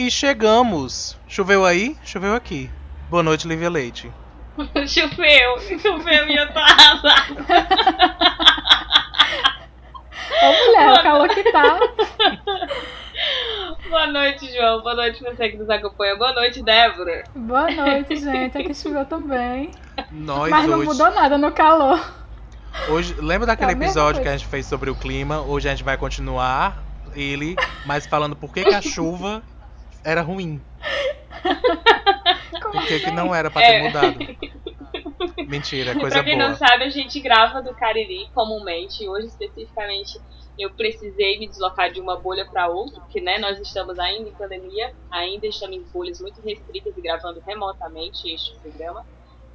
E chegamos. Choveu aí? Choveu aqui. Boa noite, Lívia Leite. choveu, choveu e eu tô arrasada. Ô mulher, o calor que tá. Boa noite, João. Boa noite você que nos acompanha. Boa noite, Débora. Boa noite, gente. Aqui choveu também. Nós Mas não hoje. mudou nada no calor. Hoje, lembra daquele É episódio que a gente fez sobre o clima? Hoje a gente vai continuar ele, mas falando por que, que a chuva era ruim. Como Por que, que assim? não era pra ter É. mudado. Mentira, é coisa pra quem boa. não sabe, a gente grava do Cariri comumente. Hoje, especificamente, eu precisei me deslocar de uma bolha para outra, porque né, nós estamos ainda em pandemia, ainda estamos em bolhas muito restritas e gravando remotamente este programa.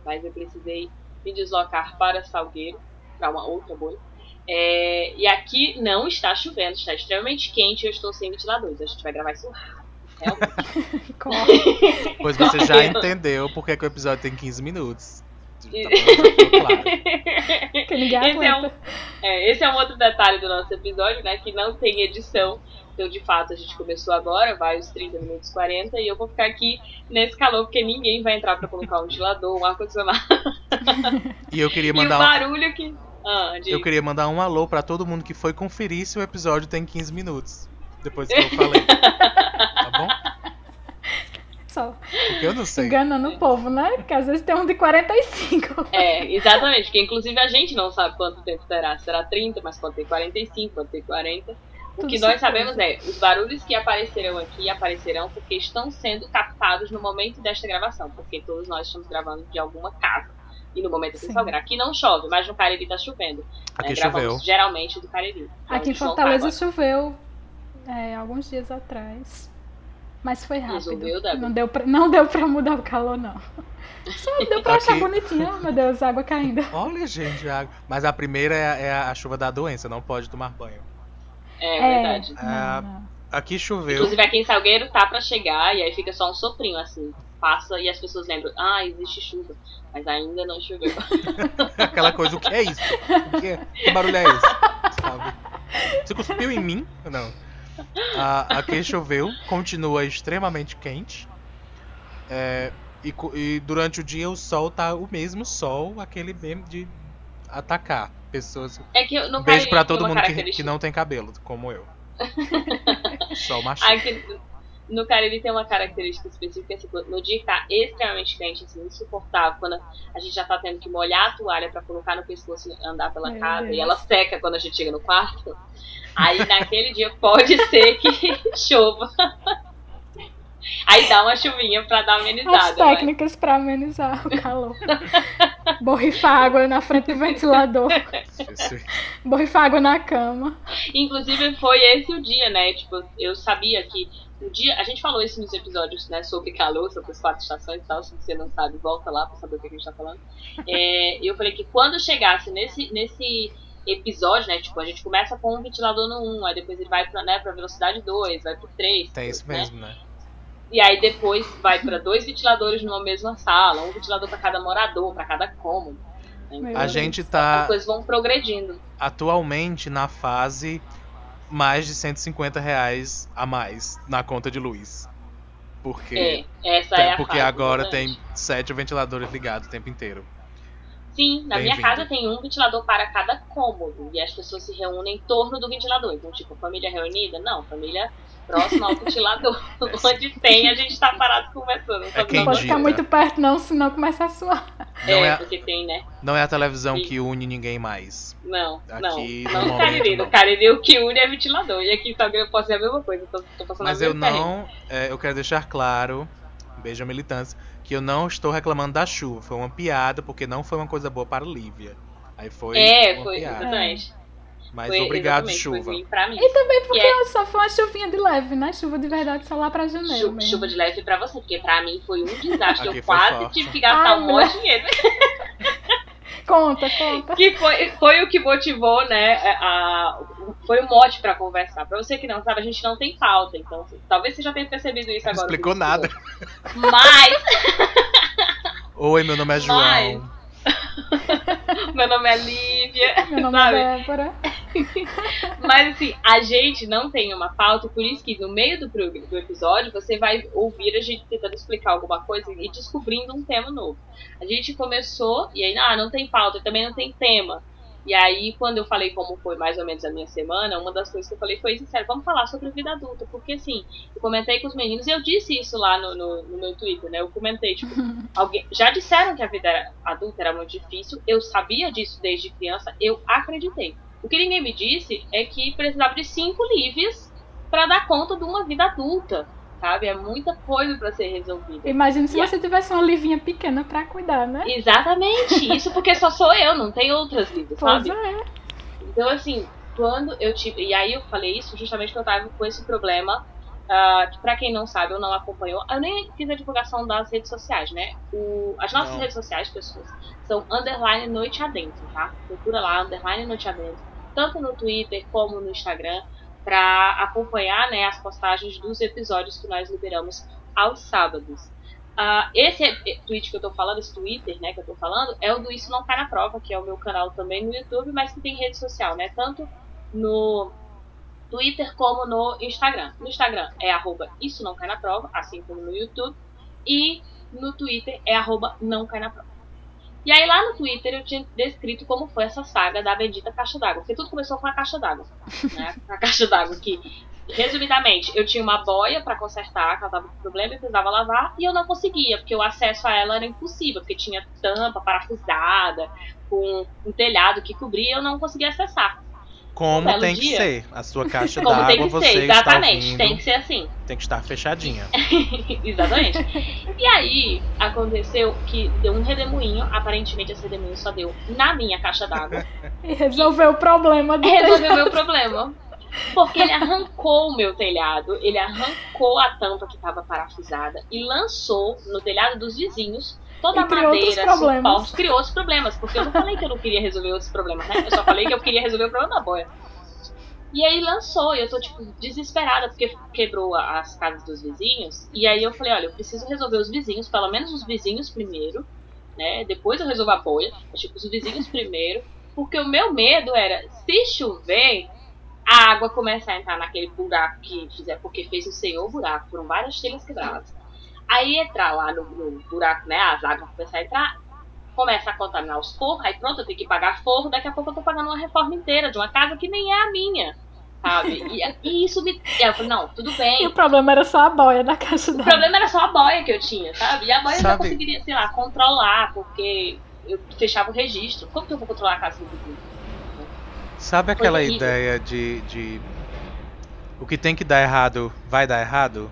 Mas eu precisei me deslocar para Salgueiro, para uma outra bolha. É, e aqui não está chovendo, está extremamente quente e eu estou sem ventiladores. A gente vai gravar isso rápido. Realmente. Corre. Pois você já entendeu por que, que o episódio tem 15 minutos. Tá claro. Que ninguém Esse é um-. É, esse é um outro detalhe do nosso episódio, né? Que não tem edição. Então, de fato, a gente começou agora, vai os 30 minutos 40, e eu vou ficar aqui nesse calor, porque ninguém vai entrar pra colocar um ventilador, um ar-condicionado. E eu queria E o mandar um, barulho que. Ah, de... eu queria mandar um alô pra todo mundo que foi conferir se o episódio tem 15 minutos. Depois que eu falei. Tá bom? Só Porque eu não sei. enganando o povo, né? Porque às vezes tem um de 45. É, exatamente, porque inclusive a gente não sabe quanto tempo terá. Será 30, mas pode ter 45, pode ter 40. O Tudo que nós sabemos é, os barulhos que aparecerão aqui aparecerão porque estão sendo captados no momento desta gravação, porque todos nós estamos gravando de alguma casa. E no momento Sim. Salgueiro. Aqui não chove, mas no Cariri tá chovendo. Aqui né? Gravamos choveu. geralmente do Cariri. Então, Aqui em tá Fortaleza agora. choveu é, alguns dias atrás. Mas foi rápido. Resolveu, Débora? não, deu pra, não deu pra mudar o calor, não. Só deu pra achar bonitinho. Oh, meu Deus, água caindo. Olha, gente, a... mas a primeira é a, é a chuva da doença, não pode tomar banho. É, É, verdade. Ah, não, não. Aqui choveu. Inclusive aqui em Salgueiro tá pra chegar e aí fica só um soprinho assim. Passa e as pessoas lembram, ah, existe chuva. Mas ainda não choveu. Aquela coisa, o que é isso? O que, é? que barulho é esse? Sabe? Você cuspiu em mim? Não. Ah, aqui choveu, continua extremamente quente. É, e, e durante o dia o sol tá o mesmo sol, aquele mesmo de atacar pessoas. É que no Beijo Cariri pra todo mundo que, que não tem cabelo, como eu. Sol macho. Aqui no Cariri tem uma característica específica, assim, no dia que tá extremamente quente, assim, insuportável, quando a gente já tá tendo que molhar a toalha pra colocar no pescoço e andar pela Meu casa, e ela seca quando a gente chega no quarto. Aí naquele dia pode ser que chova. Aí dá uma chuvinha pra dar uma As amenizada. mas- técnicas pra amenizar o calor. Borrifar água na frente do ventilador. Borrifar água na cama. Inclusive foi esse o dia, né? Tipo, eu sabia que o dia. A gente falou isso nos episódios, né? Sobre calor, sobre as quatro estações e tal. Se você não sabe, volta lá pra saber o que a gente tá falando. É, eu falei que quando chegasse nesse, nesse episódio, né? Tipo, a gente começa com um ventilador no 1, aí depois ele vai pra, né, pra velocidade 2, vai pro 3. Tem isso né? mesmo, né? E aí depois vai pra dois ventiladores numa mesma sala, um ventilador pra cada morador, pra cada cômodo. né? Então, A gente as tá coisas vão progredindo. atualmente na fase mais de 150 reais a mais na conta de luz. Porque, É, essa tem- é a porque agora tem sete ventiladores ligados o tempo inteiro. Sim, na minha casa tem um ventilador para cada cômodo. E as pessoas se reúnem em torno do ventilador. Então, tipo, família reunida? Não, família próxima ao ventilador. Onde tem, a gente tá parado conversando. É quem Não pode ficar muito perto, não, senão começa a suar. Não É, é, porque tem, né? não é a televisão Sim. que une ninguém mais. Não, Aqui, não. Não no Cariri. No Cariri o que une é ventilador. E aqui em Salgueiro eu posso ser a mesma coisa. Tô, tô passando Mas a eu não. é, eu quero deixar claro, beijo à militância, que eu não estou reclamando da chuva. Foi uma piada, porque não foi uma coisa boa para Lívia. Aí foi É, uma foi, piada. exatamente. Mas Foi- obrigado, chuva. E também porque E é- só foi uma chuvinha de leve, né? Chuva de verdade só lá pra janeiro Chu- mesmo. chuva de leve pra você, porque pra mim foi um desastre. Aqui eu quase forte. tive que gastar Ai, um mulher. monte de dinheiro. Conta, conta. que foi, foi o que motivou, né? A, foi o mote pra conversar. Pra você que não sabe, a gente não tem pauta. Então, talvez você já tenha percebido isso Não agora. explicou no nada. Mas, Oi, meu nome é João. Mas- meu nome é Lívia. Meu nome sabe? é Débora. Mas assim, a gente não tem uma pauta, por isso que no meio do, do episódio você vai ouvir a gente tentando explicar alguma coisa e descobrindo um tema novo. A gente começou, e aí, ah, não tem pauta, também não tem tema. E aí, quando eu falei como foi mais ou menos a minha semana, uma das coisas que eu falei foi sincero, vamos falar sobre vida adulta, porque assim, eu comentei com os meninos, e eu disse isso lá no, no, no meu Twitter, né? Eu comentei, tipo, alguém, já disseram que a vida adulta era muito difícil, eu sabia disso desde criança, eu acreditei. O que ninguém me disse é que precisava de cinco livros para dar conta de uma vida adulta sabe? É muita coisa para ser resolvida. Imagina se e você a... tivesse uma livinha pequena para cuidar, né? Exatamente. Isso porque só sou eu, não tem outras vidas, pois sabe? É. Então, assim, quando eu tive. E aí eu falei isso justamente porque eu tava com esse problema. Uh, que pra quem não sabe ou não acompanhou, eu nem fiz a divulgação das redes sociais, né? O, as nossas não. redes sociais, pessoas, são underline noite adentro, tá? Procura lá, underline noite adentro, tanto no Twitter como no Instagram para acompanhar né, as postagens dos episódios que nós liberamos aos sábados. Uh, esse tweet que eu tô falando, esse Twitter, né, que eu tô falando, é o do Isso Não Cai na Prova, que é o meu canal também no YouTube, mas que tem rede social, né? Tanto no Twitter como no Instagram. No Instagram é arroba Isso Não Cai na Prova, assim como no YouTube. E no Twitter é arroba Não Cai na Prova. E aí lá no Twitter eu tinha descrito como foi essa saga da bendita caixa d'água. Porque tudo começou com a caixa d'água. Né? A caixa d'água que, resumidamente, eu tinha uma boia para consertar, que ela tava com problema e precisava lavar, e eu não conseguia, porque o acesso a ela era impossível, porque tinha tampa parafusada, com um telhado que cobria, eu não conseguia acessar. Como um tem dia. que ser. A sua caixa d'água, você ser, exatamente, está ouvindo, tem que ser assim. Tem que estar fechadinha. exatamente. E aí, aconteceu que deu um redemoinho. Aparentemente, esse redemoinho só deu na minha caixa d'água. E resolveu o problema do Resolveu o meu problema. Porque ele arrancou o meu telhado, ele arrancou a tampa que estava parafusada e lançou no telhado dos vizinhos toda a madeira, suporte, criou os problemas. Porque eu não falei que eu não queria resolver os problemas, né? Eu só falei que eu queria resolver o problema da boia. E aí lançou, e eu tô, tipo, desesperada, porque quebrou as casas dos vizinhos. E aí eu falei, olha, eu preciso resolver os vizinhos, pelo menos os vizinhos primeiro, né? Depois eu resolvo a boia, mas, tipo, os vizinhos primeiro. Porque o meu medo era, se chover, a água começar a entrar naquele buraco que fizer, porque fez o senhor buraco, foram várias telhas quebradas. Aí entrar lá no, no buraco, né? As águas começar a entrar, começa a contaminar os forros, aí pronto, eu tenho que pagar forro, daqui a pouco eu tô pagando uma reforma inteira de uma casa que nem é a minha. Sabe? E, e isso me. Eu falei, não, tudo bem. E o problema era só a boia da casa dela. O problema era só a boia que eu tinha, sabe? E a boia sabe? eu não conseguiria, sei lá, controlar, porque eu fechava o registro. Como que eu vou controlar a casa do vizinho? Sabe aquela ideia de, de. O que tem que dar errado vai dar errado?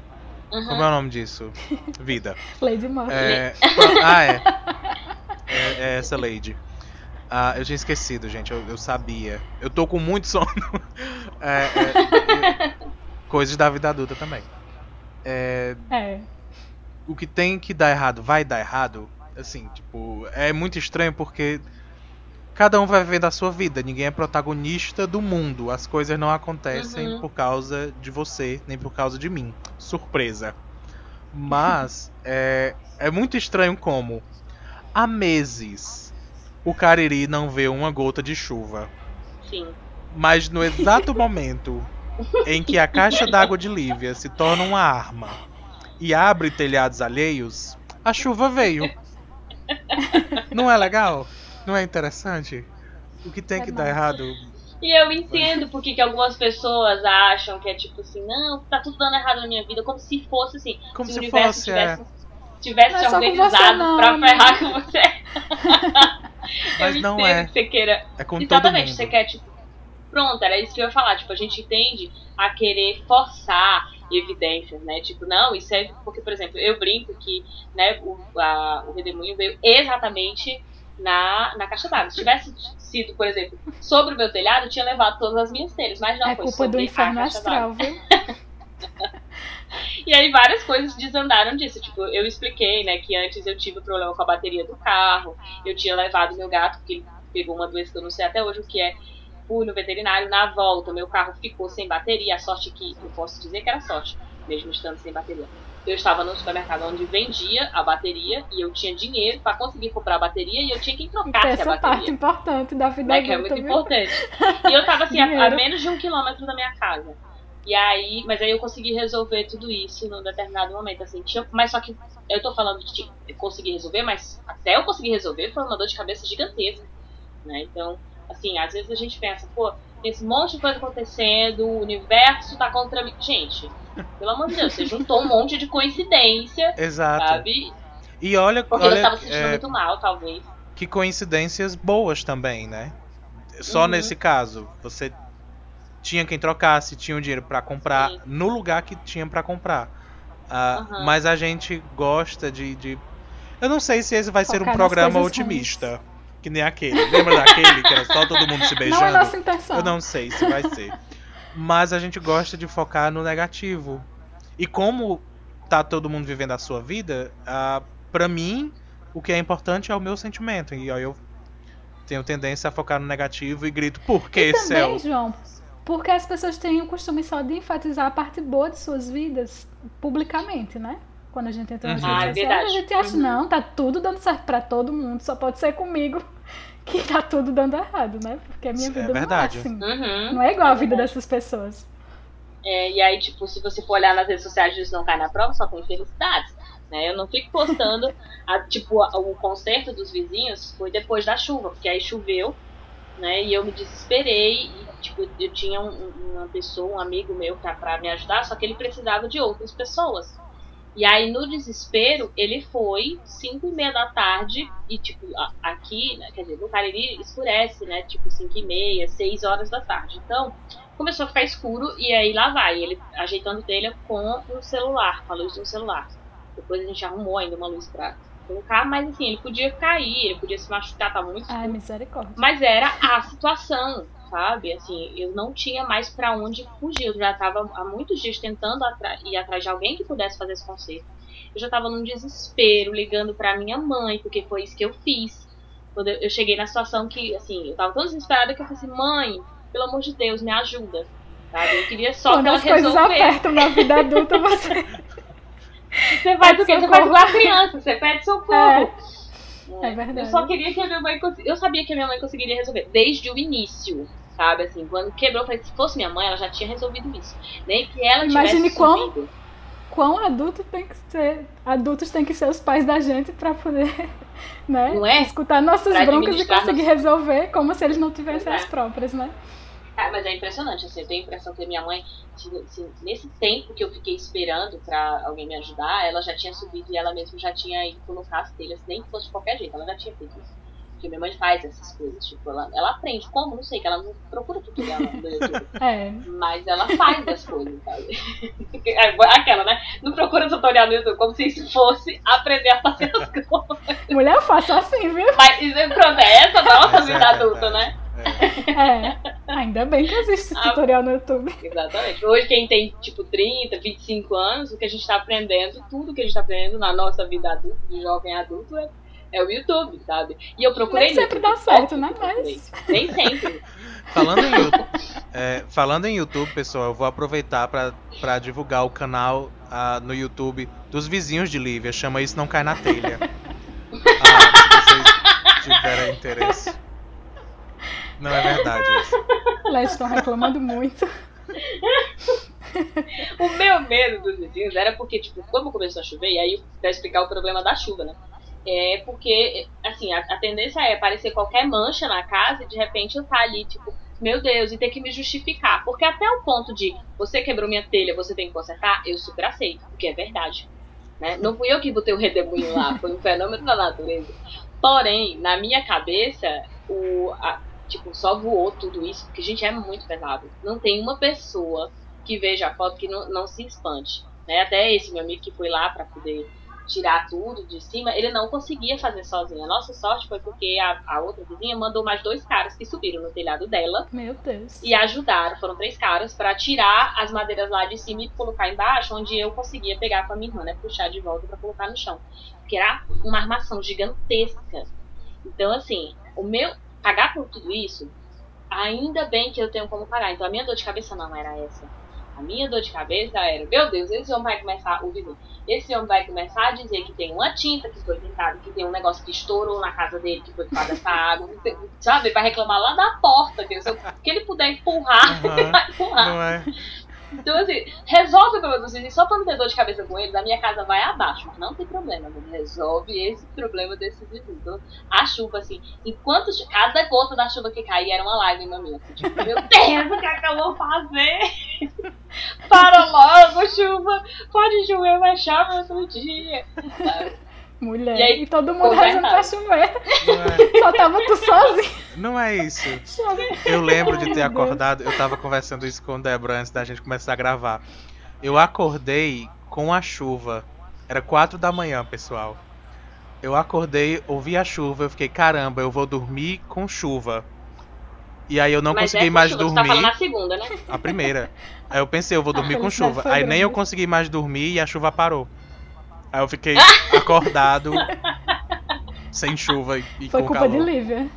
Uhum. Como é o nome disso? Vida. Lady Murphy. É... Ah, é. é. é. essa Lady. Ah, eu tinha esquecido, gente. Eu, eu sabia. Eu tô com muito sono. é, é, coisas da vida adulta também. É, é. O que tem que dar errado vai dar errado. Assim, tipo, é muito estranho porque cada um vai vivendo a sua vida. Ninguém é protagonista do mundo. As coisas não acontecem uhum. por causa de você, nem por causa de mim. Surpresa. Mas é, é muito estranho como há meses o Cariri não vê uma gota de chuva. Sim. Mas no exato momento em que a caixa d'água de Lívia se torna uma arma e abre telhados alheios, a chuva veio. Não é legal? Não é interessante? O que tem é que dar errado? E eu entendo porque que algumas pessoas acham que é tipo assim, não, tá tudo dando errado na minha vida, como se fosse assim, como se, se o universo fosse, tivesse, é. tivesse te organizado não, pra ferrar com você. Mas eu não é. Que você queira. É com Exatamente, todo você quer, tipo, pronto, era isso que eu ia falar, tipo, a gente tende a querer forçar evidências, né? Tipo, não, isso é porque, por exemplo, eu brinco que, né, o, a, o redemoinho veio exatamente na, na caixa d'água. Se tivesse sido, por exemplo, sobre o meu telhado, eu tinha levado todas as minhas telhas, mas não é foi culpa do inferno astral, viu? e aí várias coisas desandaram disso. Tipo, eu expliquei, né, que antes eu tive problema com a bateria do carro, eu tinha levado meu gato, porque ele pegou uma doença que eu não sei até hoje o que é. Fui no veterinário, na volta, meu carro ficou sem bateria. A sorte que eu posso dizer que era sorte, mesmo estando sem bateria. Eu estava no supermercado onde vendia a bateria e eu tinha dinheiro para conseguir comprar a bateria e eu tinha que trocar essa a bateria. parte importante da vida né, adulta, que é muito viu? importante. E eu tava assim, a, a menos de um quilômetro da minha casa. E aí, mas aí eu consegui resolver tudo isso num determinado momento, assim, tinha, mas só que eu tô falando de eu consegui resolver, mas até eu conseguir resolver foi uma dor de cabeça gigantesca, né? Então, assim, às vezes a gente pensa, pô, tem esse monte de coisa acontecendo, o universo tá contra mim. Gente, pelo amor de Deus, você juntou um monte de coincidência, Exato. sabe? E olha, Porque eu olha estava se sentindo é, muito mal, talvez. que coincidências boas também, né? Só Uhum. nesse caso, você tinha quem trocasse, tinha o dinheiro pra comprar Sim. no lugar que tinha pra comprar. Ah, Aham. Mas a gente gosta de, de- Eu não sei se esse vai ser um Focar programa otimista. Que nem aquele. Lembra daquele que era só todo mundo se beijando? Não é nossa intenção. Eu não sei se vai ser. Mas a gente gosta de focar no negativo. E como tá todo mundo vivendo a sua vida, ah, pra mim, o que é importante é o meu sentimento. E aí eu tenho tendência a focar no negativo e grito, por que, E também, céu? João, porque as pessoas têm o costume só de enfatizar a parte boa de suas vidas publicamente, né? Quando a gente entra nas Uhum. redes Ah, é sociais, verdade. a gente acha, não, tá tudo dando certo pra todo mundo, só pode ser comigo que tá tudo dando errado, né? Porque a minha Isso é vida verdade. não é assim. Uhum. Não é igual a vida verdade. dessas pessoas. É, e aí, tipo, se você for olhar nas redes sociais disso não cai na prova, só tem felicidades. Né? Eu não fico postando, a, tipo, a- o concerto dos vizinhos foi depois da chuva, porque aí choveu, né? E eu me desesperei. E, tipo, eu tinha um- um- uma pessoa, um amigo meu pra, pra me ajudar, só que ele precisava de outras pessoas. E aí, no desespero, ele foi 5 e meia da tarde, e tipo, aqui, né, quer dizer, no Cariri escurece, né? Tipo, 5 e meia, 6 horas da tarde. Então, começou a ficar escuro e aí lá vai, ele ajeitando telha com o celular, com a luz do celular. Depois a gente arrumou ainda uma luz pra colocar, mas assim, ele podia cair, ele podia se machucar, tava muito Ai, escuro. misericórdia. Mas era a situação, sabe? Assim, eu não tinha mais pra onde fugir. Eu já tava há muitos dias tentando atra- ir atrás de alguém que pudesse fazer esse concerto. Eu já tava num desespero, ligando pra minha mãe, porque foi isso que eu fiz. Quando eu eu cheguei na situação que, assim, eu tava tão desesperada que eu falei assim, mãe, pelo amor de Deus, me ajuda. Sabe? Eu queria só Quando que ela as coisas apertam na vida adulta, você. Você faz o quê? Você faz igual a criança, você pede socorro. É verdade. Eu só queria que a minha mãe cons- Eu sabia que a minha mãe conseguiria resolver. Desde o início. Sabe, assim, quando quebrou, falei, se fosse minha mãe, ela já tinha resolvido isso. Nem que ela Imagine tivesse quão- subido. Quão adulto tem que ser. Adultos têm que ser os pais da gente pra poder, né? Não é? Escutar nossas Pra broncas e conseguir resolver como se eles não tivessem é. as próprias, né? Ah, mas é impressionante, assim, eu tenho a impressão que a minha mãe, se- nesse tempo que eu fiquei esperando pra alguém me ajudar, ela já tinha subido e ela mesma já tinha ido colocar as telhas, nem que fosse de qualquer jeito, ela já tinha feito isso. Porque minha mãe faz essas coisas, tipo, ela, ela aprende como, não sei, que ela não procura tutorial no YouTube. É. Mas ela faz as coisas, sabe? É Aquela, né? Não procura tutorial no YouTube, como se isso fosse aprender a fazer as coisas. Mulher, eu faço assim, viu? Mas é pronto, é essa a nossa Mas é vida adulta, né? É. É. Ainda bem que existe Ah. tutorial no YouTube. Exatamente. Hoje, quem tem, tipo, 30, 25 anos, o que a gente tá aprendendo, tudo que a gente tá aprendendo na nossa vida adulta, de jovem adulto, é, é o YouTube, sabe? E eu procurei. Nem sempre YouTube, dá certo, óbvio né? Mas- Nem sempre. Falando em YouTube, é, falando em YouTube, pessoal, eu vou aproveitar pra, pra divulgar o canal ah, no YouTube dos vizinhos de Lívia. Chama Isso Não Cai na Telha. Ah, se vocês tiverem interesse. Não é verdade isso. Elas estão reclamando muito. O meu medo dos vizinhos era porque, tipo, como começou a chover, e aí pra explicar o problema da chuva, né? É porque, assim, a, a tendência é aparecer qualquer mancha na casa e de repente eu tá ali, tipo, meu Deus, e ter que me justificar. Porque até o ponto de você quebrou minha telha, você tem que consertar, eu super aceito, porque é verdade. Né? Não fui eu que botei o redemoinho lá, foi um fenômeno da natureza. Porém, na minha cabeça, o, a- tipo, só voou tudo isso, porque, gente, é muito pesado. Não tem uma pessoa que veja a foto que não, não se espante. Né? Até esse meu amigo que foi lá para poder tirar tudo de cima, ele não conseguia fazer sozinho. A nossa sorte foi porque a, a outra vizinha mandou mais dois caras que subiram no telhado dela Meu Deus. e ajudaram. Foram três caras para tirar as madeiras lá de cima e colocar embaixo, onde eu conseguia pegar com a minha irmã, né? Puxar de volta para colocar no chão. Porque era uma armação gigantesca. Então, assim, o meu. Pagar por tudo isso, ainda bem que eu tenho como pagar. Então, a minha dor de cabeça não era essa. Minha dor de cabeça era, meu Deus, esse homem vai começar, o vizinho, esse homem vai começar a dizer que tem uma tinta que foi pintada, que tem um negócio que estourou na casa dele, que foi por causa dessa água, sabe? Vai reclamar lá da porta, que, se que ele puder empurrar, uhum, ele vai empurrar. Não é? Então, assim, resolve o problema dos vizinhos só pra não ter dor de cabeça com eles. A minha casa vai abaixo, mas não tem problema. Resolve esse problema desses vizinhos. Então, a chuva, assim, enquanto cada gota da chuva que caía era uma lágrima minha. Assim, tipo, meu Deus, o que é que eu vou fazer? Para logo, chuva! Pode chover, vai chover outro dia. Sabe? Mulher. E, aí, e todo mundo rezando pra chover. É. Só tava tu sozinho. Não é isso. Eu lembro de ter acordado, eu tava conversando isso com o Débora antes da gente começar a gravar. Eu acordei com a chuva. Era quatro da manhã, pessoal. Eu acordei, ouvi a chuva, eu fiquei, caramba, eu vou dormir com chuva. E aí eu não Mas consegui mais chuva, dormir. Você tá falando a segunda, né? A primeira. Aí eu pensei, eu vou dormir com chuva. Aí nem eu consegui mais dormir e a chuva parou. Aí eu fiquei acordado, sem chuva e foi com culpa calor. de Lívia.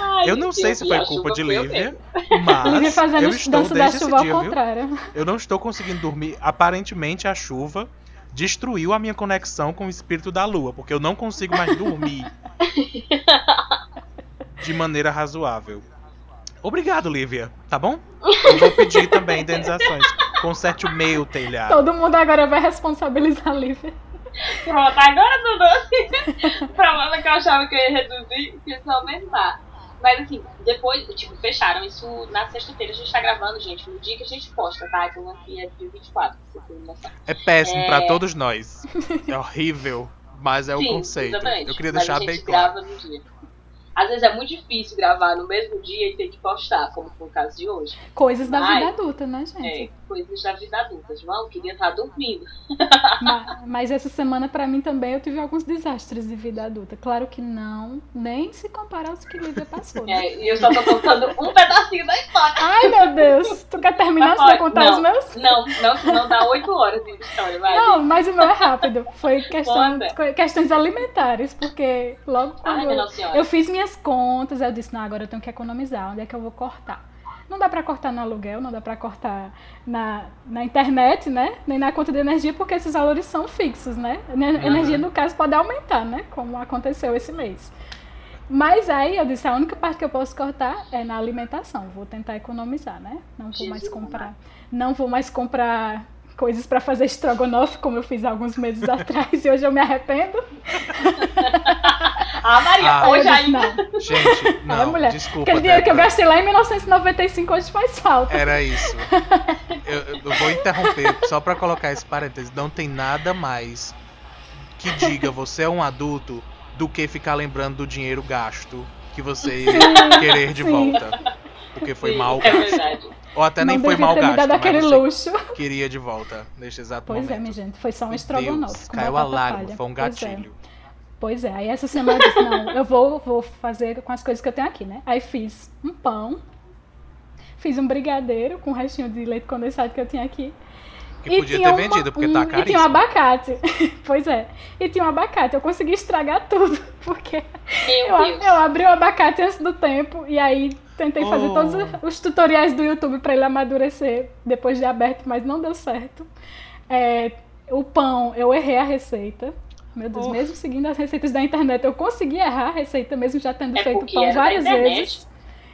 Ai, eu não sei se foi culpa de Lívia, mas Lívia fazendo eu estou desde da chuva dia, ao contrário. Viu? Eu não estou conseguindo dormir. Aparentemente a chuva destruiu a minha conexão com o espírito da lua, porque eu não consigo mais dormir de maneira razoável. Obrigado, Lívia, tá bom? Eu vou pedir também indenizações. Conserte o meu telhado. Todo mundo agora vai responsabilizar a Lívia. Pronto, agora tudo. problema que eu achava que eu ia reduzir e ia aumentar. Mas assim, depois, tipo, fecharam isso na sexta-feira. A gente tá gravando, gente, no dia que a gente posta, tá? Então aqui é dia 24, pra você ter noção. É péssimo é... pra todos nós. É horrível, mas é Sim, o conceito. Exatamente. Eu queria deixar bem claro. Grava no dia. Às vezes é muito difícil gravar no mesmo dia e ter que postar, como foi o caso de hoje. Coisas da Mas, vida adulta, né, gente? É, coisas da vida adulta. João, queria estar dormindo. Mas, mas essa semana, para mim, também, eu tive alguns desastres de vida adulta. Claro que não, nem se compara aos que Lívia passou. Né? É, e eu só tô contando um pedacinho da história. Ai, meu Deus! Tu quer terminar de contar não, os meus? Não, não, não dá oito horas de história, vai. Não, mas o meu é rápido. Foi questão, questões alimentares, porque logo quando Ai, eu, eu fiz minhas contas, eu disse, não, agora eu tenho que economizar. Onde é que eu vou cortar? Não dá para cortar no aluguel, não dá para cortar na, na internet, né? Nem na conta de energia, porque esses valores são fixos, né? A energia, no caso, pode aumentar, né? Como aconteceu esse mês. Mas aí eu disse, a única parte que eu posso cortar é na alimentação. Vou tentar economizar, né? Não vou mais comprar. Não vou mais comprar coisas para fazer estrogonofe, como eu fiz alguns meses atrás, e hoje eu me arrependo. ah, Maria, ah, hoje disse, ainda. Não. Gente, não, mulher, desculpa. Aquele dinheiro que eu gastei lá em 1995 hoje faz falta. Era isso. eu, eu vou interromper só para colocar esse parênteses. Não tem nada mais que diga você é um adulto do que ficar lembrando do dinheiro gasto que você ia querer de sim. volta. Porque foi sim, mal é gasto. É verdade. Ou até nem foi mal gasto. Dado aquele luxo. Queria de volta neste exato pois momento. Pois é, minha gente. Foi só um estrogonofe. Caiu a lágrima, foi um gatilho. Pois é. pois é. Aí essa semana eu disse, não, eu vou, vou fazer com as coisas que eu tenho aqui, né? Aí fiz um pão, fiz um brigadeiro com o restinho de leite condensado que eu tinha aqui. Que podia ter uma, vendido, porque tá caríssimo. E tinha um abacate. pois é. E tinha um abacate. Eu consegui estragar tudo. Porque eu, eu, abri o abacate antes do tempo. E aí tentei fazer oh. todos os tutoriais do YouTube para ele amadurecer depois de aberto, mas não deu certo. É, o pão, eu errei a receita. Meu Deus, oh. mesmo seguindo as receitas da internet, eu consegui errar a receita, mesmo já tendo é feito pão várias vezes.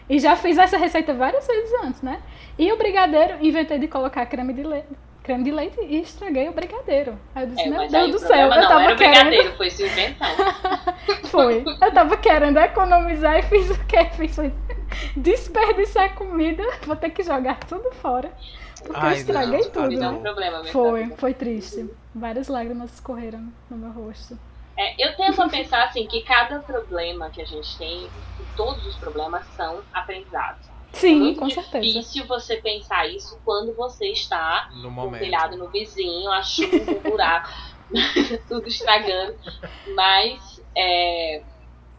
E já fiz essa receita várias vezes antes, né? E o brigadeiro, inventei de colocar creme de leite creme de leite e estraguei o brigadeiro. Aí eu disse, é, meu Deus do céu, eu tava era querendo. Foi sua invenção. foi. Eu tava querendo economizar e fiz o quê? Fiz foi desperdiçar comida, vou ter que jogar tudo fora. Porque Ai, eu estraguei não, tudo. Não. Né? Problema, foi, foi triste. Várias lágrimas escorreram no meu rosto. É, eu tento pensar assim que cada problema que a gente tem, todos os problemas são aprendizados. Sim, é muito com certeza. difícil você pensar isso quando você está no, no telhado no vizinho, a chuva, o buraco, tudo estragando. Mas é,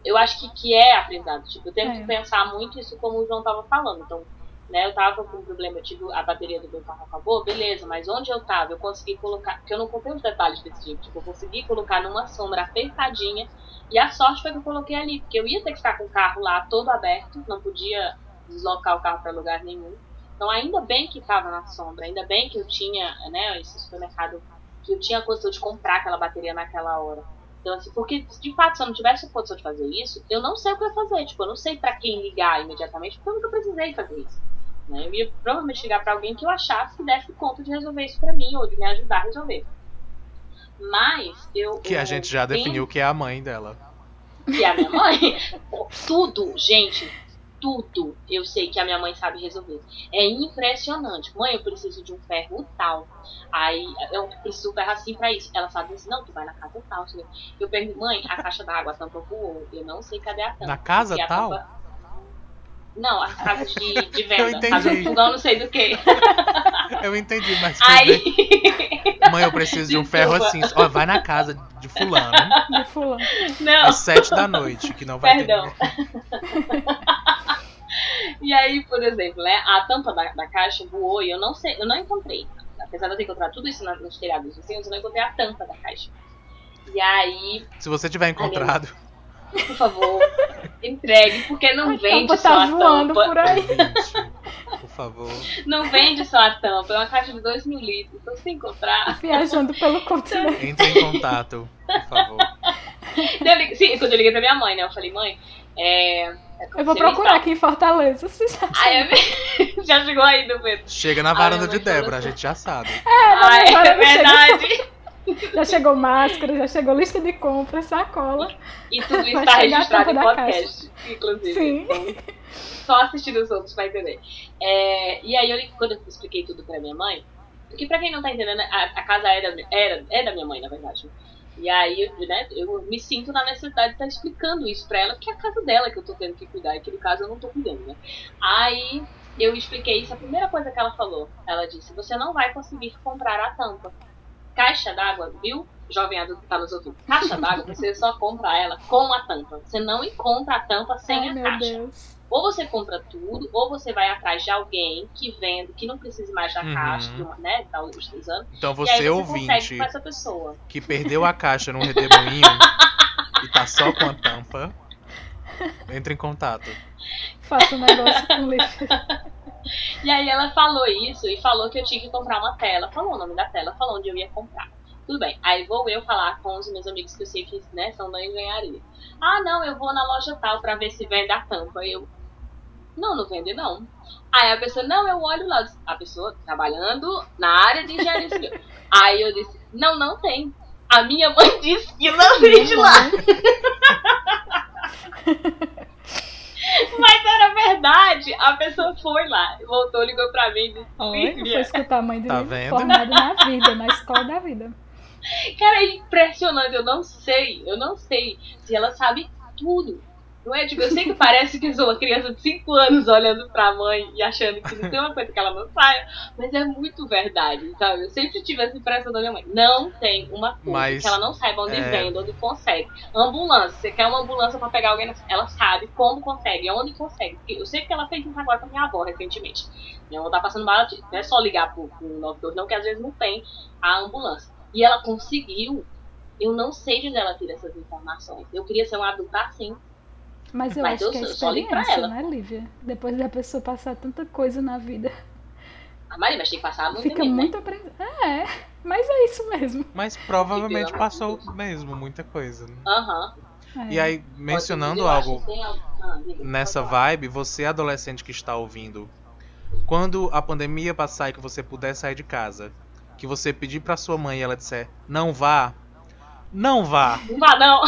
eu acho que, que é aprendizado. Tipo, eu tenho é. que pensar muito isso como o João estava falando. Então, né, eu tava com um problema, tipo, a bateria do meu carro acabou, beleza, mas onde eu tava, eu consegui colocar, porque eu não contei os detalhes desse tipo, tipo, eu consegui colocar numa sombra apertadinha, e a sorte foi que eu coloquei ali, porque eu ia ter que ficar com o carro lá todo aberto, não podia deslocar o carro para lugar nenhum. Então, ainda bem que estava na sombra, ainda bem que eu tinha, né, esse supermercado, que eu tinha a condição de comprar aquela bateria naquela hora. Então, assim, porque de fato, se eu não tivesse a condição de fazer isso, eu não sei o que eu ia fazer. Tipo, eu não sei para quem ligar imediatamente, porque eu nunca precisei fazer isso. Né? Eu ia provavelmente ligar para alguém que eu achasse que desse conta de resolver isso para mim, ou de me ajudar a resolver. Mas eu. Que a gente já definiu que é a mãe dela. Que é a minha mãe? Tudo, gente, tudo eu sei que a minha mãe sabe resolver. É impressionante. Mãe, eu preciso de um ferro tal. Aí eu preciso um ferro assim pra isso. Ela sabe assim, não, tu vai na casa tal. Eu pergunto, mãe, a caixa d'água, a tampa voou. Eu não sei cadê a tampa. Na casa tal? Tampa... Não, a casa de, de venda. Eu entendi. Casa do fogão, não sei do que. eu entendi, mas. Aí... Mãe, eu preciso de um ferro assim. Ó, vai na casa de fulano. De fulano. Não. Às sete da noite, que não vai Perdão. ter. e aí, por exemplo, né, a tampa da, da caixa voou e eu não sei, eu não encontrei. Apesar de eu ter encontrado tudo isso nos telhados vizinhos, eu não encontrei a tampa da caixa. E aí. Se você tiver encontrado. Por favor, entregue, porque não a vende só tá a tampa. Por aí. Por favor. Não vende só a tampa, é uma caixa de 2 mil litros. Então, se encontrar. Viajando pelo continente. Entre em contato, por favor. Eu, sim, quando eu liguei pra minha mãe, né? Eu falei, mãe, é, eu vou procurar aqui em Fortaleza. Você já, Ai, é... já chegou aí do Pedro. Chega na varanda Ai, de Débora, assim. a gente já sabe. É, Ai, é verdade. Já chegou máscara, já chegou lista de compras, sacola. E tudo está registrado em podcast, inclusive. Sim. Então, só assistir os outros vai entender. É, e aí, eu, quando eu expliquei tudo pra minha mãe, porque pra quem não tá entendendo, a, a casa era, era, é da minha mãe, na verdade. E aí, né, eu me sinto na necessidade de estar explicando isso pra ela, porque é a casa dela que eu tô tendo que cuidar, e que no caso eu não tô cuidando, né? Aí eu expliquei isso, a primeira coisa que ela falou, ela disse, você não vai conseguir comprar a tampa. Caixa d'água, viu? Jovem adulto que tá nos ouvindo. Caixa d'água, você só compra ela com a tampa. Você não encontra a tampa sem Ai, a meu caixa. Deus. Ou você compra tudo, ou você vai atrás de alguém que vende, que não precise mais da Uhum. caixa, né? Tá utilizando. Então e aí você, você ouvinte, com essa pessoa. que perdeu a caixa num redemoinho e tá só com a tampa, entre em contato. Faça um negócio com lixo. E aí ela falou isso e falou que eu tinha que comprar uma tela. Falou o nome da tela, falou onde eu ia comprar. Tudo bem. Aí vou eu falar com os meus amigos que eu sei que né, são da engenharia. Ah, não, eu vou na loja tal pra ver se vende a tampa. Eu. Não, não vende não. Aí a pessoa, não, eu olho lá. A pessoa trabalhando na área de engenharia civil. Aí eu disse, não, não tem. A minha mãe disse que não vende lá. Mas era verdade. A pessoa foi lá, voltou, ligou pra mim e disse: Olha, "Filha, foi escutar a mãe dele Tá vendo? formada na vida, na escola da vida. Cara, é impressionante. Eu não sei, eu não sei se ela sabe tudo. Não é? Tipo, eu sei que parece que eu sou uma criança de 5 anos olhando pra mãe e achando que não tem uma coisa que ela não saiba, mas é muito verdade, sabe? Eu sempre tive essa impressão da minha mãe. Não tem uma coisa Mas, que ela não saiba onde é- vende, onde consegue. Ambulância, você quer uma ambulância pra pegar alguém, ela sabe como consegue, onde consegue. Eu sei que ela fez isso agora com minha avó recentemente. Minha avó tá passando mal, não é só ligar pro, pro 92, não, que às vezes não tem a ambulância. E ela conseguiu. Eu não sei de onde ela tira essas informações. Eu queria ser uma adulta assim. Mas eu Mas acho eu que é experiência, ela. né, Lívia? Depois da pessoa passar tanta coisa na vida, A Maria, mas tem que passar muito fica mesmo, né? muito aprendendo. É, mas é isso mesmo. Mas provavelmente de passou mesmo muita coisa. né? Aham. É. E aí, mencionando algo ah, nessa falar. vibe, você adolescente que está ouvindo, quando a pandemia passar e que você puder sair de casa, que você pedir pra sua mãe e ela disser não vá, não vá, Não vá, não.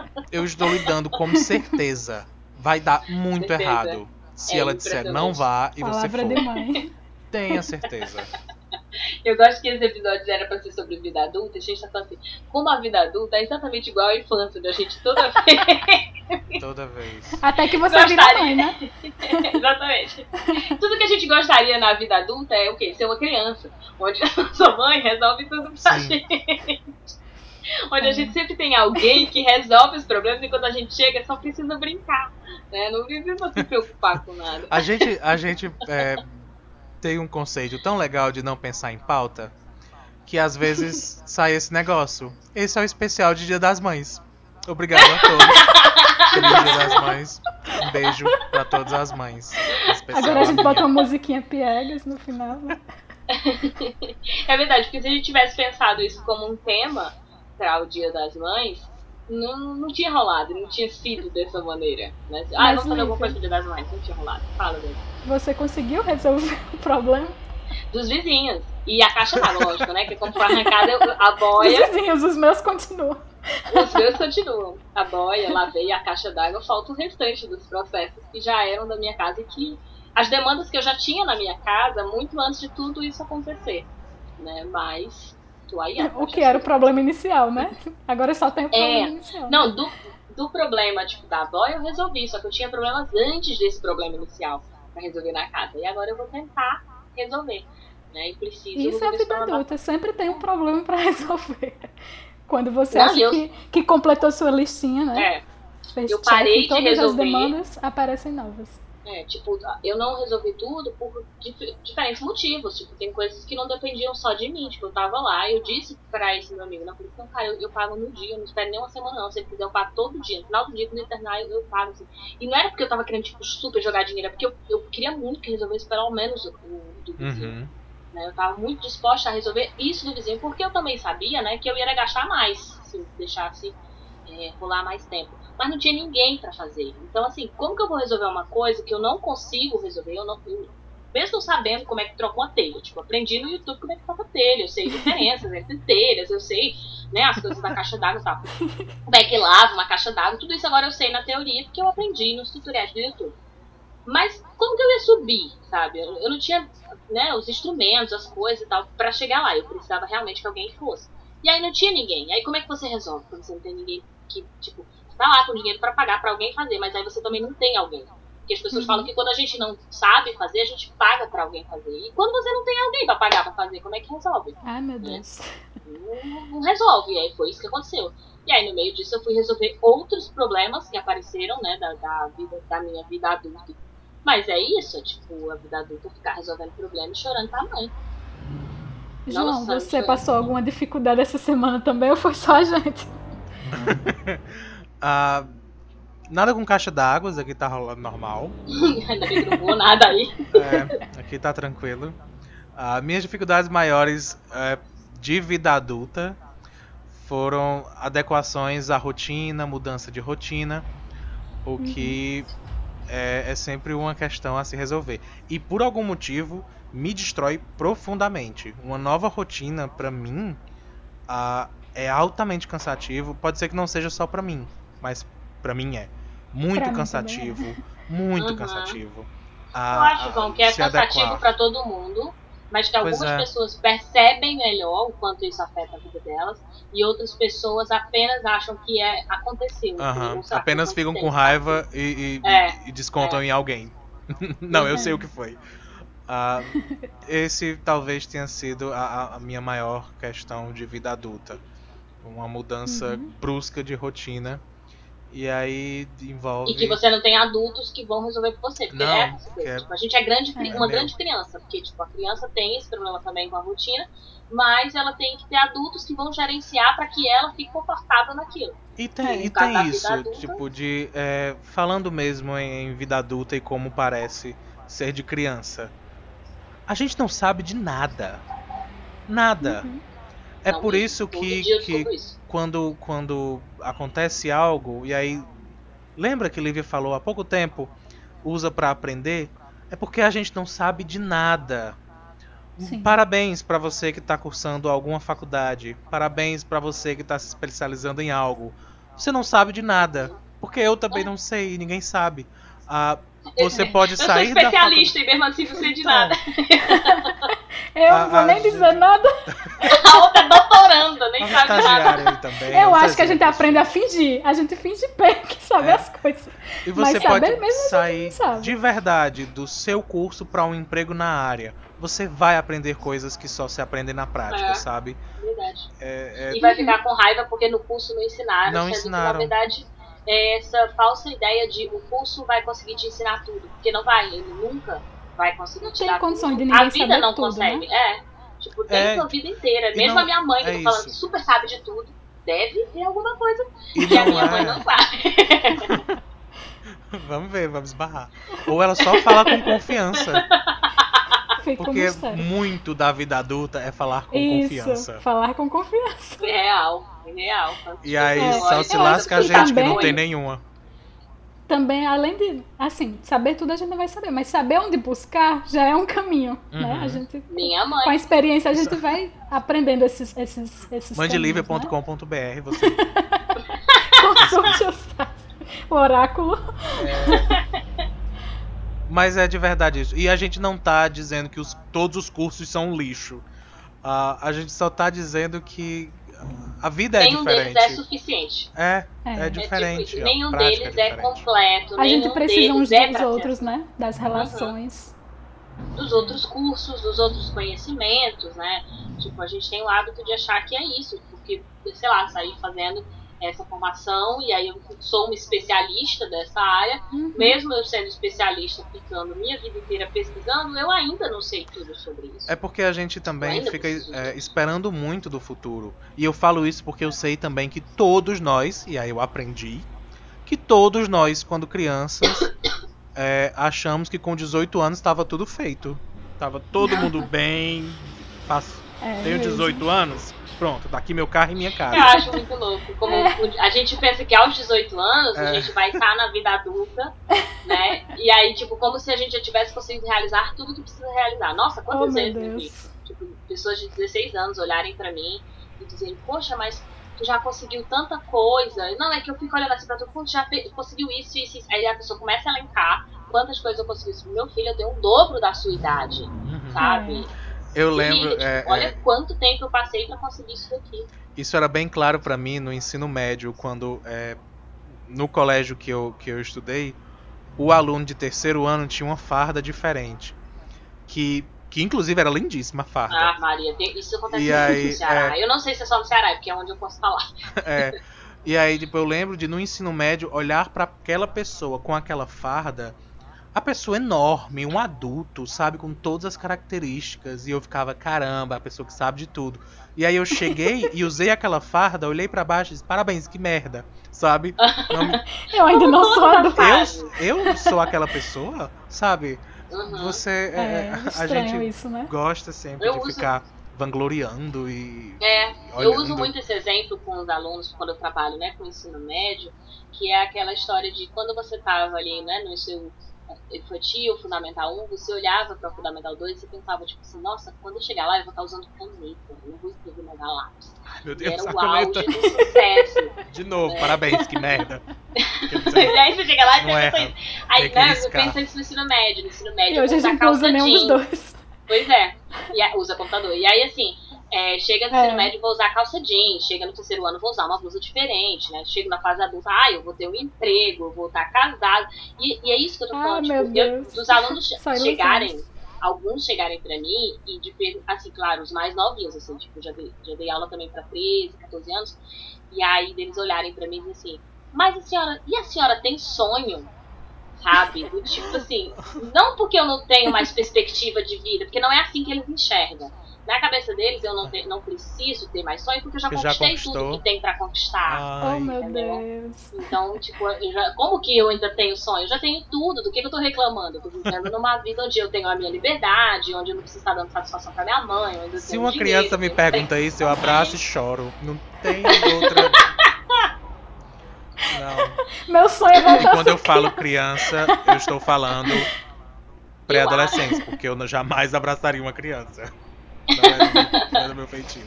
eu estou lhe dando como certeza, vai dar muito Certeza. errado. Se É ela disser não vá e você Palavra for, de mãe. tenha certeza. Eu gosto que esse episódio era pra ser sobre vida adulta. A gente tá falando assim, como a vida adulta é exatamente igual à infância, da gente toda vez. Toda vez. Até que você vira Gostaria. mãe, né? exatamente. Tudo que a gente gostaria na vida adulta é o quê? Ser uma criança. Onde a sua mãe resolve tudo pra Sim. gente. Onde a É. gente sempre tem alguém que resolve os problemas e quando a gente chega só precisa brincar. Né? Não precisa se preocupar com nada. A gente, a gente é, tem um conceito tão legal de não pensar em pauta que às vezes sai esse negócio. Esse é o especial de Dia das Mães. Obrigado a todos. Feliz Dia das Mães. Um beijo pra todas as mães. especial. Agora a gente bota uma musiquinha piegas no final, né? é verdade, porque se a gente tivesse pensado isso como um tema para o Dia das Mães, não, não tinha rolado, não tinha sido dessa maneira. Né? Ah, vamos fazer alguma coisa pro Dia das Mães, não tinha rolado. Fala, Deus. Você conseguiu resolver o problema? Dos vizinhos. E a caixa d'água, lógico, né? Que como foi arrancada, a boia. Os vizinhos, os meus continuam. Os meus continuam. A boia, lavei a caixa d'água, falta o restante dos processos que já eram da minha casa e que. As demandas que eu já tinha na minha casa muito antes de tudo isso acontecer. Né? Mas. Tô aí, o que era o problema inicial, né? Agora só tem o problema é, inicial. Não, do, do problema tipo, da boia eu resolvi, só que eu tinha problemas antes desse problema inicial para resolver na casa. E agora eu vou tentar resolver. Né? E preciso Isso é a vida adulta, sempre tem um problema para resolver. Quando você Não, acha eu... que, que completou sua listinha, né? É. Fez eu parei de todas resolver. as demandas aparecem novas. É, tipo, eu não resolvi tudo por dif diferentes motivos. Tipo, tem coisas que não dependiam só de mim. Tipo, eu tava lá e eu disse pra esse meu amigo, na polícia, cara, eu, eu, pago no dia, eu não espero nem uma semana não. Se ele quiser, eu pago todo dia. No final do dia, quando internar, eu, eu pago, assim. E não era porque eu tava querendo, tipo, super jogar dinheiro, é porque eu, eu queria muito que resolvesse pelo menos o, o do vizinho. Uhum. Né? Eu tava muito disposta a resolver isso do vizinho, porque eu também sabia, né, que eu ia gastar mais se eu deixasse é, rolar mais tempo. Mas não tinha ninguém para fazer. Então, assim, como que eu vou resolver uma coisa que eu não consigo resolver? Eu não, eu, mesmo sabendo como é que troca uma telha. Tipo, aprendi no YouTube como é que troca telha. Eu sei diferenças entre telhas, eu sei né, as coisas da caixa d'água e tal. Como é que lava uma caixa d'água. Tudo isso agora eu sei na teoria, porque eu aprendi nos tutoriais do YouTube. Mas como que eu ia subir, sabe? Eu, eu não tinha né, os instrumentos, as coisas e tal, para chegar lá. Eu precisava realmente que alguém fosse. E aí não tinha ninguém. Aí como é que você resolve quando você não tem ninguém que, tipo, tá lá com dinheiro para pagar para alguém fazer, mas aí você também não tem alguém. Porque as pessoas uhum. falam que quando a gente não sabe fazer, a gente paga para alguém fazer. E quando você não tem alguém para pagar para fazer, como é que resolve? Ai, meu né? Deus. Não, não, resolve. E aí foi isso que aconteceu. E aí, no meio disso, eu fui resolver outros problemas que apareceram, né, da, da, vida, da minha vida adulta. Mas é isso, é, tipo, a vida adulta ficar resolvendo problemas e chorando pra mãe. João, Nossa, você passou alguma dificuldade essa semana também ou foi só a gente? uh, nada com caixa d'água, aqui tá rolando normal. Ainda bem que não nada aí. É, aqui tá tranquilo. Uh, minhas dificuldades maiores uh, de vida adulta foram adequações à rotina, mudança de rotina, o que uhum é, é sempre uma questão a se resolver. E por algum motivo me destrói profundamente. Uma nova rotina para mim uh, é altamente cansativo. Pode ser que não seja só para mim, mas para mim é muito pra cansativo, muito uhum. cansativo. Uh, Eu acho, João, que é cansativo para todo mundo mas que algumas é. pessoas percebem melhor o quanto isso afeta a vida delas e outras pessoas apenas acham que é aconteceu. Uhum. Apenas ficam com raiva e, e, é. e descontam é. em alguém. Não, eu sei o que foi. Uh, esse talvez tenha sido a, a, minha maior questão de vida adulta. Uma mudança uhum. brusca de rotina e aí envolve. E que você não tem adultos que vão resolver por você. Porque não, é, é... Tipo, a gente é grande, é, uma grande criança. Porque tipo, a criança tem esse problema também com a rotina, mas ela tem que ter adultos que vão gerenciar para que ela fique confortável naquilo. E tem, é, e tem isso, adulta, tipo, de. É, falando mesmo em vida adulta e como parece ser de criança. A gente não sabe de nada. Nada. Uhum. É por isso que, que isso. Quando, quando acontece algo, e aí. Lembra que Lívia falou há pouco tempo? Usa para aprender? É porque a gente não sabe de nada. Sim. Parabéns para você que está cursando alguma faculdade. Parabéns para você que está se especializando em algo. Você não sabe de nada. Porque eu também não sei, ninguém sabe. Ah, você pode sair eu sou especialista da faculdade... e mesmo assim não sei de nada. eu não vou nem dizer nada. A outra é doutoranda, nem sabe nada. Também, eu acho que a gente aprende a fingir. A gente finge bem que sabe é. as coisas. E você Mas pode mesmo sair de verdade do seu curso para um emprego na área. Você vai aprender coisas que só se aprendem na prática, é. sabe? Verdade. É, é... E vai ficar com raiva porque no curso não ensinaram. Não ensinaram. Que, na verdade é essa falsa ideia de o curso vai conseguir te ensinar tudo. Porque não vai, ele nunca vai conseguir não te dar tudo. De ninguém a vida não tudo, consegue. Né? É. Tipo, tem é, sua vida inteira. Mesmo não, a minha mãe, que é eu tô falando que super sabe de tudo, deve ter alguma coisa e, e a minha é... mãe não sabe. vamos ver, vamos barrar. Ou ela só fala com confiança. Fica Porque muito da vida adulta é falar com Isso, confiança. Falar com confiança. Real, real. E aí é, só se lasca a gente também, que não tem nenhuma. Também, além de, assim, saber tudo a gente não vai saber, mas saber onde buscar já é um caminho, uhum. né? A gente, Minha mãe. Com a experiência a gente vai aprendendo esses esses esses Mandelivre.com.br, né? você. Consulte o oráculo. É... Mas é de verdade isso. E a gente não tá dizendo que os, todos os cursos são lixo. Uh, a gente só tá dizendo que a vida é nenhum diferente. Nenhum deles é suficiente. É, é, é diferente. É tipo, nenhum deles é, é, completo. A gente precisa uns é dos outros, né? Das uhum. relações. Uhum. Dos outros cursos, dos outros conhecimentos, né? Tipo, a gente tem o hábito de achar que é isso. Porque, sei lá, sair fazendo essa formação e aí eu sou uma especialista dessa área, uhum. mesmo eu sendo especialista, ficando minha vida inteira pesquisando, eu ainda não sei tudo sobre isso. É porque a gente também fica é, esperando muito do futuro. E eu falo isso porque eu sei também que todos nós, e aí eu aprendi, que todos nós, quando crianças, é, achamos que com 18 anos estava tudo feito. Tava todo mundo bem, faço, é, tenho 18 anos, pronto, tá aqui meu carro e minha casa. Eu acho muito louco. Como é. a gente pensa que aos 18 anos é. a gente vai estar na vida adulta, né? E aí, tipo, como se a gente já tivesse conseguido realizar tudo que precisa realizar. Nossa, quantas oh, vezes eu vi, tipo, pessoas de 16 anos olharem para mim e dizerem, poxa, mas tu já conseguiu tanta coisa. Não, é que eu fico olhando assim pra tu, já conseguiu isso, isso, isso. Aí a pessoa começa a elencar quantas coisas eu consegui. Meu filho, eu tenho o um dobro da sua idade, uhum. sabe? É. Eu lembro. Tipo, é, olha é, quanto tempo eu passei para conseguir isso aqui. Isso era bem claro para mim no ensino médio, quando é, no colégio que eu, que eu estudei, o aluno de terceiro ano tinha uma farda diferente. Que, que inclusive era lindíssima a farda. Ah, Maria, isso acontece e aí, no Ceará. É... Eu não sei se é só no Ceará, porque é onde eu posso falar. É. E aí, tipo, eu lembro de no ensino médio olhar para aquela pessoa com aquela farda a pessoa enorme, um adulto, sabe, com todas as características, e eu ficava, caramba, a pessoa que sabe de tudo. E aí eu cheguei e usei aquela farda, olhei para baixo e disse, parabéns, que merda, sabe? Me... eu ainda não sou adulto. Eu, eu sou aquela pessoa, sabe? Uhum. Você, é, é a gente isso, né? gosta sempre eu de uso... ficar vangloriando e. É, olhando. eu uso muito esse exemplo com os alunos quando eu trabalho né, com o ensino médio, que é aquela história de quando você estava ali né, no seu infantil, Fundamental 1, você olhava para o Fundamental 2 e você pensava, tipo assim, nossa, quando eu chegar lá eu vou estar usando caneta, eu não vou escrever mais lápis. Meu Deus, era o auge do sucesso. De novo, é. parabéns, que merda. e aí você chega lá e pensa assim. Aí, né, você pensa isso no ensino médio, no ensino médio. E hoje a gente não usa nenhum dos dois. Pois é, e usa computador. E aí, assim, é, chega no é. ensino médio, vou usar calça jeans. Chega no terceiro ano, vou usar uma blusa diferente, né? Chego na fase adulta, ah, eu vou ter um emprego, eu vou estar casado. E, e é isso que eu tô ah, falando. Ah, tipo, eu, dos alunos chegarem, alguns chegarem pra mim, e de, assim, claro, os mais novinhos, assim, tipo, já dei, já dei aula também pra 13, 14 anos. E aí deles olharem pra mim e dizer assim, mas a senhora, e a senhora tem sonho? Sabe? Do tipo assim, não porque eu não tenho mais perspectiva de vida, porque não é assim que eles enxergam na cabeça deles eu não, te, não preciso ter mais sonho porque eu já conquistei já tudo que tem para conquistar. Ai. Oh meu Deus. Então, tipo, já, como que eu ainda tenho sonho? Eu já tenho tudo. Do que, que eu tô reclamando? Eu tô vivendo numa vida onde eu tenho a minha liberdade, onde eu não preciso estar dando satisfação pra minha mãe. Se uma criança me pergunta tenho... isso, eu abraço e choro. Não tem outra. Não. Meu sonho é voltar E quando eu falo criança, eu estou falando pré-adolescente, porque eu jamais abraçaria uma criança. Não é, do meu feitio.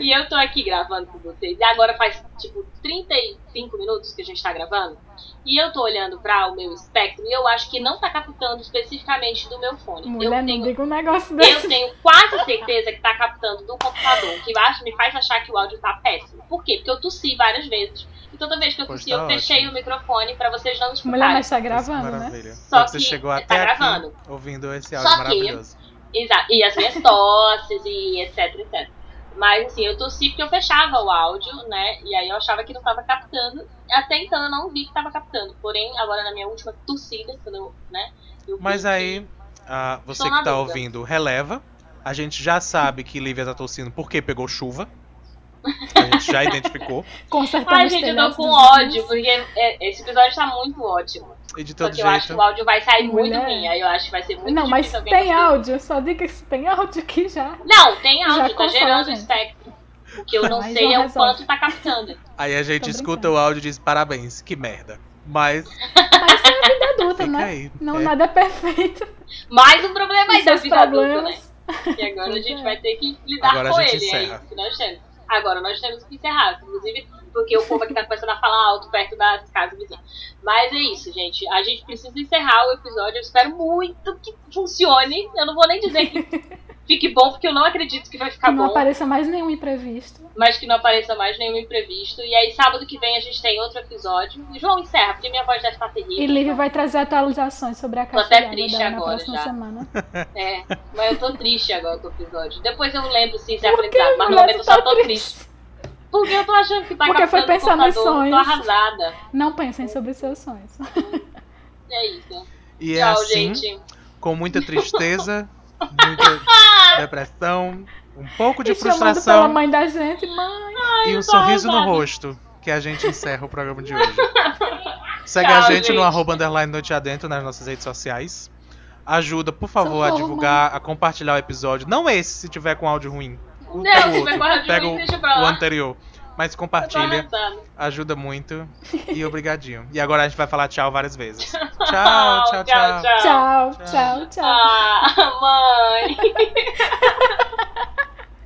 E eu tô aqui gravando com vocês. E agora faz tipo 35 minutos que a gente tá gravando. E eu tô olhando para o meu espectro e eu acho que não tá captando especificamente do meu fone. Mulher, eu tenho, diga um negócio desse. Eu tenho quase certeza que tá captando do computador, que eu acho, me faz achar que o áudio tá péssimo. Por quê? Porque eu tossi várias vezes. E toda vez que eu tossi, tá eu fechei ótimo. o microfone para vocês não escutarem. Mulher, mas tá gravando, né? Só você que chegou tá até tá gravando. ouvindo esse áudio Só maravilhoso. Que Exato. E as minhas tosses e etc, etc. Mas assim, eu tossi porque eu fechava o áudio, né? E aí eu achava que não estava captando. Até então eu não vi que estava captando. Porém, agora na minha última tossida, quando eu, né? Eu Mas aí, ah, você que está ouvindo, releva. A gente já sabe que Lívia tá tossindo porque pegou chuva. A gente já identificou. Com certeza. Ai, gente, eu tô com ódio, porque é, esse episódio tá muito ótimo. E de todo Porque jeito. eu acho que o áudio vai sair Mulher. muito ruim. Aí eu acho que vai ser muito Não, mas tem áudio. Só diga que tem áudio aqui já. Não, tem áudio. tá gerando espectro. O que eu não sei é o quanto tá captando. Aí a gente escuta o áudio e diz parabéns, que merda. Mas. Mas é a vida adulta, né? Aí. Não, é. nada é perfeito. Mais um problema aí da vida adulta, né? E agora a gente é. vai ter que lidar agora com ele. Encerra. É isso que nós temos. Agora nós temos que encerrar. Inclusive, porque o povo aqui tá começando a falar alto perto das casas vizinhas. Mas é isso, gente. A gente precisa encerrar o episódio. Eu espero muito que funcione. Eu não vou nem dizer que fique bom, porque eu não acredito que vai ficar que bom. não apareça mais nenhum imprevisto. Mas que não apareça mais nenhum imprevisto. E aí, sábado que vem, a gente tem outro episódio. E João, encerra, porque minha voz já está terrível. E Lívia vai trazer atualizações sobre a caixa Tô até triste agora já. Semana. É, mas eu tô triste agora com o episódio. Depois eu lembro se isso é aprendizado, mas no momento eu só tô triste. triste. Porque eu tô achando que tá Porque foi pensar nos sonhos. Tô arrasada. Não pensem sobre seus sonhos. É isso. E é Tchau, é assim, gente. com muita tristeza, muita depressão, um pouco de e frustração. pela mãe da gente, mãe. Ai, e um sorriso no rosto, que a gente encerra o programa de hoje. Segue Tchau, a gente, gente, no arroba underline noite adentro nas nossas redes sociais. Ajuda, por favor, Socorro, a divulgar, mãe. a compartilhar o episódio. Não esse, se tiver com áudio ruim o, não, o outro. Pega o, o anterior. Mas compartilha. Ajuda muito. E obrigadinho. E agora a gente vai falar tchau várias vezes. Tchau, tchau, tchau. Tchau, tchau, tchau. tchau. Ah, mãe.